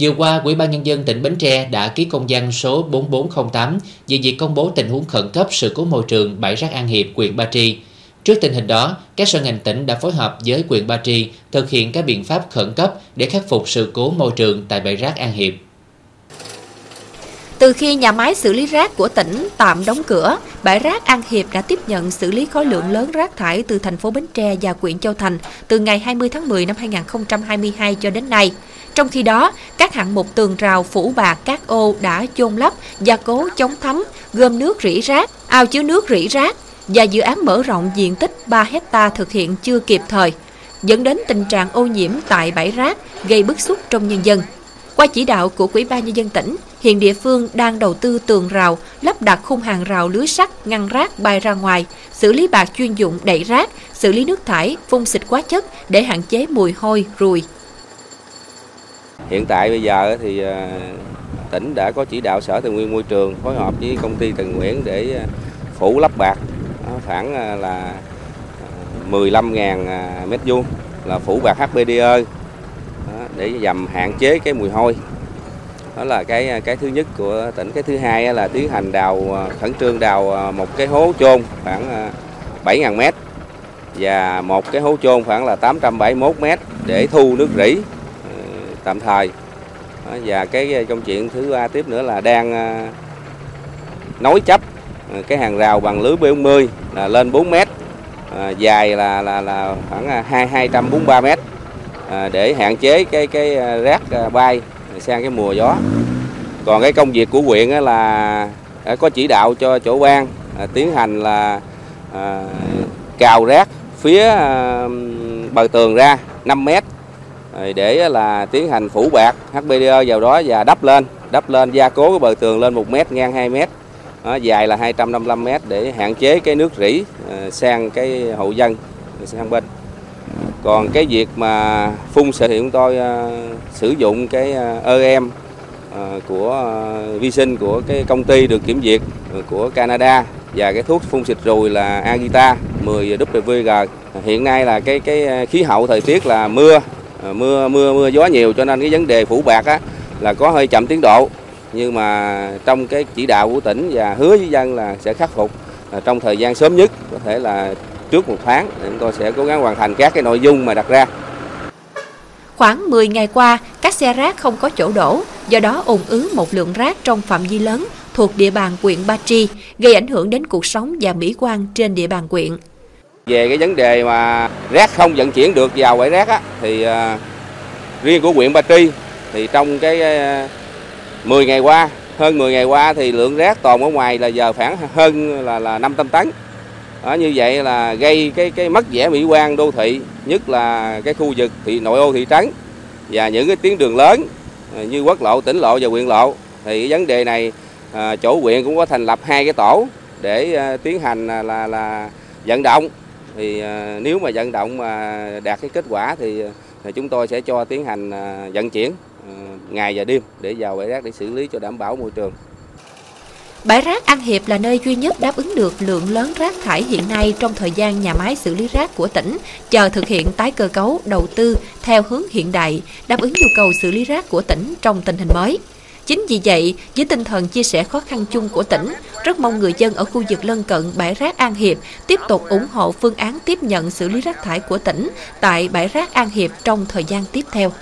Vừa qua, Ủy ban Nhân dân tỉnh Bến Tre đã ký công văn số 4408 về việc công bố tình huống khẩn cấp sự cố môi trường bãi rác An Hiệp, huyện Ba Tri. Trước tình hình đó, các sở ngành tỉnh đã phối hợp với huyện Ba Tri thực hiện các biện pháp khẩn cấp để khắc phục sự cố môi trường tại bãi rác An Hiệp. Từ khi nhà máy xử lý rác của tỉnh tạm đóng cửa, bãi rác An Hiệp đã tiếp nhận xử lý khối lượng lớn rác thải từ thành phố Bến Tre và huyện Châu Thành từ ngày 20 tháng 10 năm 2022 cho đến nay. Trong khi đó, các hạng mục tường rào phủ bạc các ô đã chôn lấp, gia cố chống thấm, gom nước rỉ rác, ao chứa nước rỉ rác và dự án mở rộng diện tích 3 hecta thực hiện chưa kịp thời, dẫn đến tình trạng ô nhiễm tại bãi rác gây bức xúc trong nhân dân. Qua chỉ đạo của Ủy ban nhân dân tỉnh, hiện địa phương đang đầu tư tường rào, lắp đặt khung hàng rào lưới sắt ngăn rác bay ra ngoài, xử lý bạc chuyên dụng đẩy rác, xử lý nước thải, phun xịt hóa chất để hạn chế mùi hôi, ruồi. Hiện tại bây giờ thì à, tỉnh đã có chỉ đạo Sở Tài nguyên Môi trường phối hợp với công ty Tần Nguyễn để à, phủ lắp bạc. Khoảng à, là 15.000 mét vuông là phủ bạc HPDE để nhằm hạn chế cái mùi hôi. Đó là cái cái thứ nhất của tỉnh. Cái thứ hai là tiến hành đào khẩn trương đào một cái hố chôn khoảng 7.000 mét và một cái hố chôn khoảng là 871 mét để thu nước rỉ tạm thời và cái ờ, công chuyện thứ ba tiếp nữa là đang ờ, nối chấp ờ, cái hàng rào bằng lưới B40 là lên 4 mét à, dài là là là khoảng 2 243 mét để hạn chế cái cái rác bay sang cái mùa gió. Còn cái công việc của huyện là có chỉ đạo cho chỗ ban tiến hành là cào rác phía bờ tường ra 5 mét để là tiến hành phủ bạc HPDO vào đó và đắp lên. Đắp lên, gia cố cái bờ tường lên 1 mét ngang 2 mét. Dài là 255 mét để hạn chế cái nước rỉ ờ, sang cái hộ dân, sang bên. Còn cái việc mà phun xịt thì chúng tôi ờ, sử dụng cái ờ, EM của vi sinh của cái công ty được kiểm duyệt của Canada. Và cái thuốc phun xịt ruồi là Agita 10 WG hiện nay là cái cái khí hậu thời tiết là mưa Ờ, mưa mưa mưa gió nhiều cho nên cái vấn đề phủ bạc á là có hơi chậm tiến độ nhưng mà trong cái chỉ đạo của tỉnh và hứa với dân là sẽ khắc phục ờ, trong thời gian sớm nhất có thể là trước một tháng chúng tôi sẽ cố gắng hoàn thành các cái nội dung mà đặt ra. Khoảng 10 ngày qua, các xe rác không có chỗ đổ, do đó ùn ứ một lượng rác trong phạm vi lớn thuộc địa bàn huyện Ba Tri, gây ảnh hưởng đến cuộc sống và mỹ quan trên địa bàn huyện. Về cái vấn đề mà rác không vận chuyển được vào bãi rác á, thì uh, riêng của huyện Ba Tri thì trong cái ờ, uh, 10 ngày qua, hơn 10 ngày qua thì lượng rác tồn ở ngoài là giờ khoảng hơn là là 500 tấn. Đó, như vậy là gây cái cái mất vẻ mỹ quan đô thị, nhất là cái khu vực thị nội ô thị trấn và những cái tuyến đường lớn ờ, như quốc lộ, tỉnh lộ và huyện lộ. Thì cái vấn đề này à, chỗ huyện cũng có thành lập hai cái tổ để à, tiến hành là, là là vận động thì à, nếu mà vận động mà đạt cái kết quả thì, à, thì chúng tôi sẽ cho tiến hành à, vận chuyển ngày và đêm để vào bãi rác để xử lý cho đảm bảo môi trường. Bãi rác An Hiệp là nơi duy nhất đáp ứng được lượng lớn rác thải hiện nay trong thời gian nhà máy xử lý rác của tỉnh chờ thực hiện tái cơ cấu đầu tư theo hướng hiện đại, đáp ứng nhu cầu xử lý rác của tỉnh trong tình hình mới. Chính vì vậy, với tinh thần chia sẻ khó khăn chung của tỉnh, rất mong người dân ở khu vực lân cận bãi rác An Hiệp tiếp tục ủng hộ phương án tiếp nhận xử lý rác thải của tỉnh tại bãi rác An Hiệp trong thời gian tiếp theo.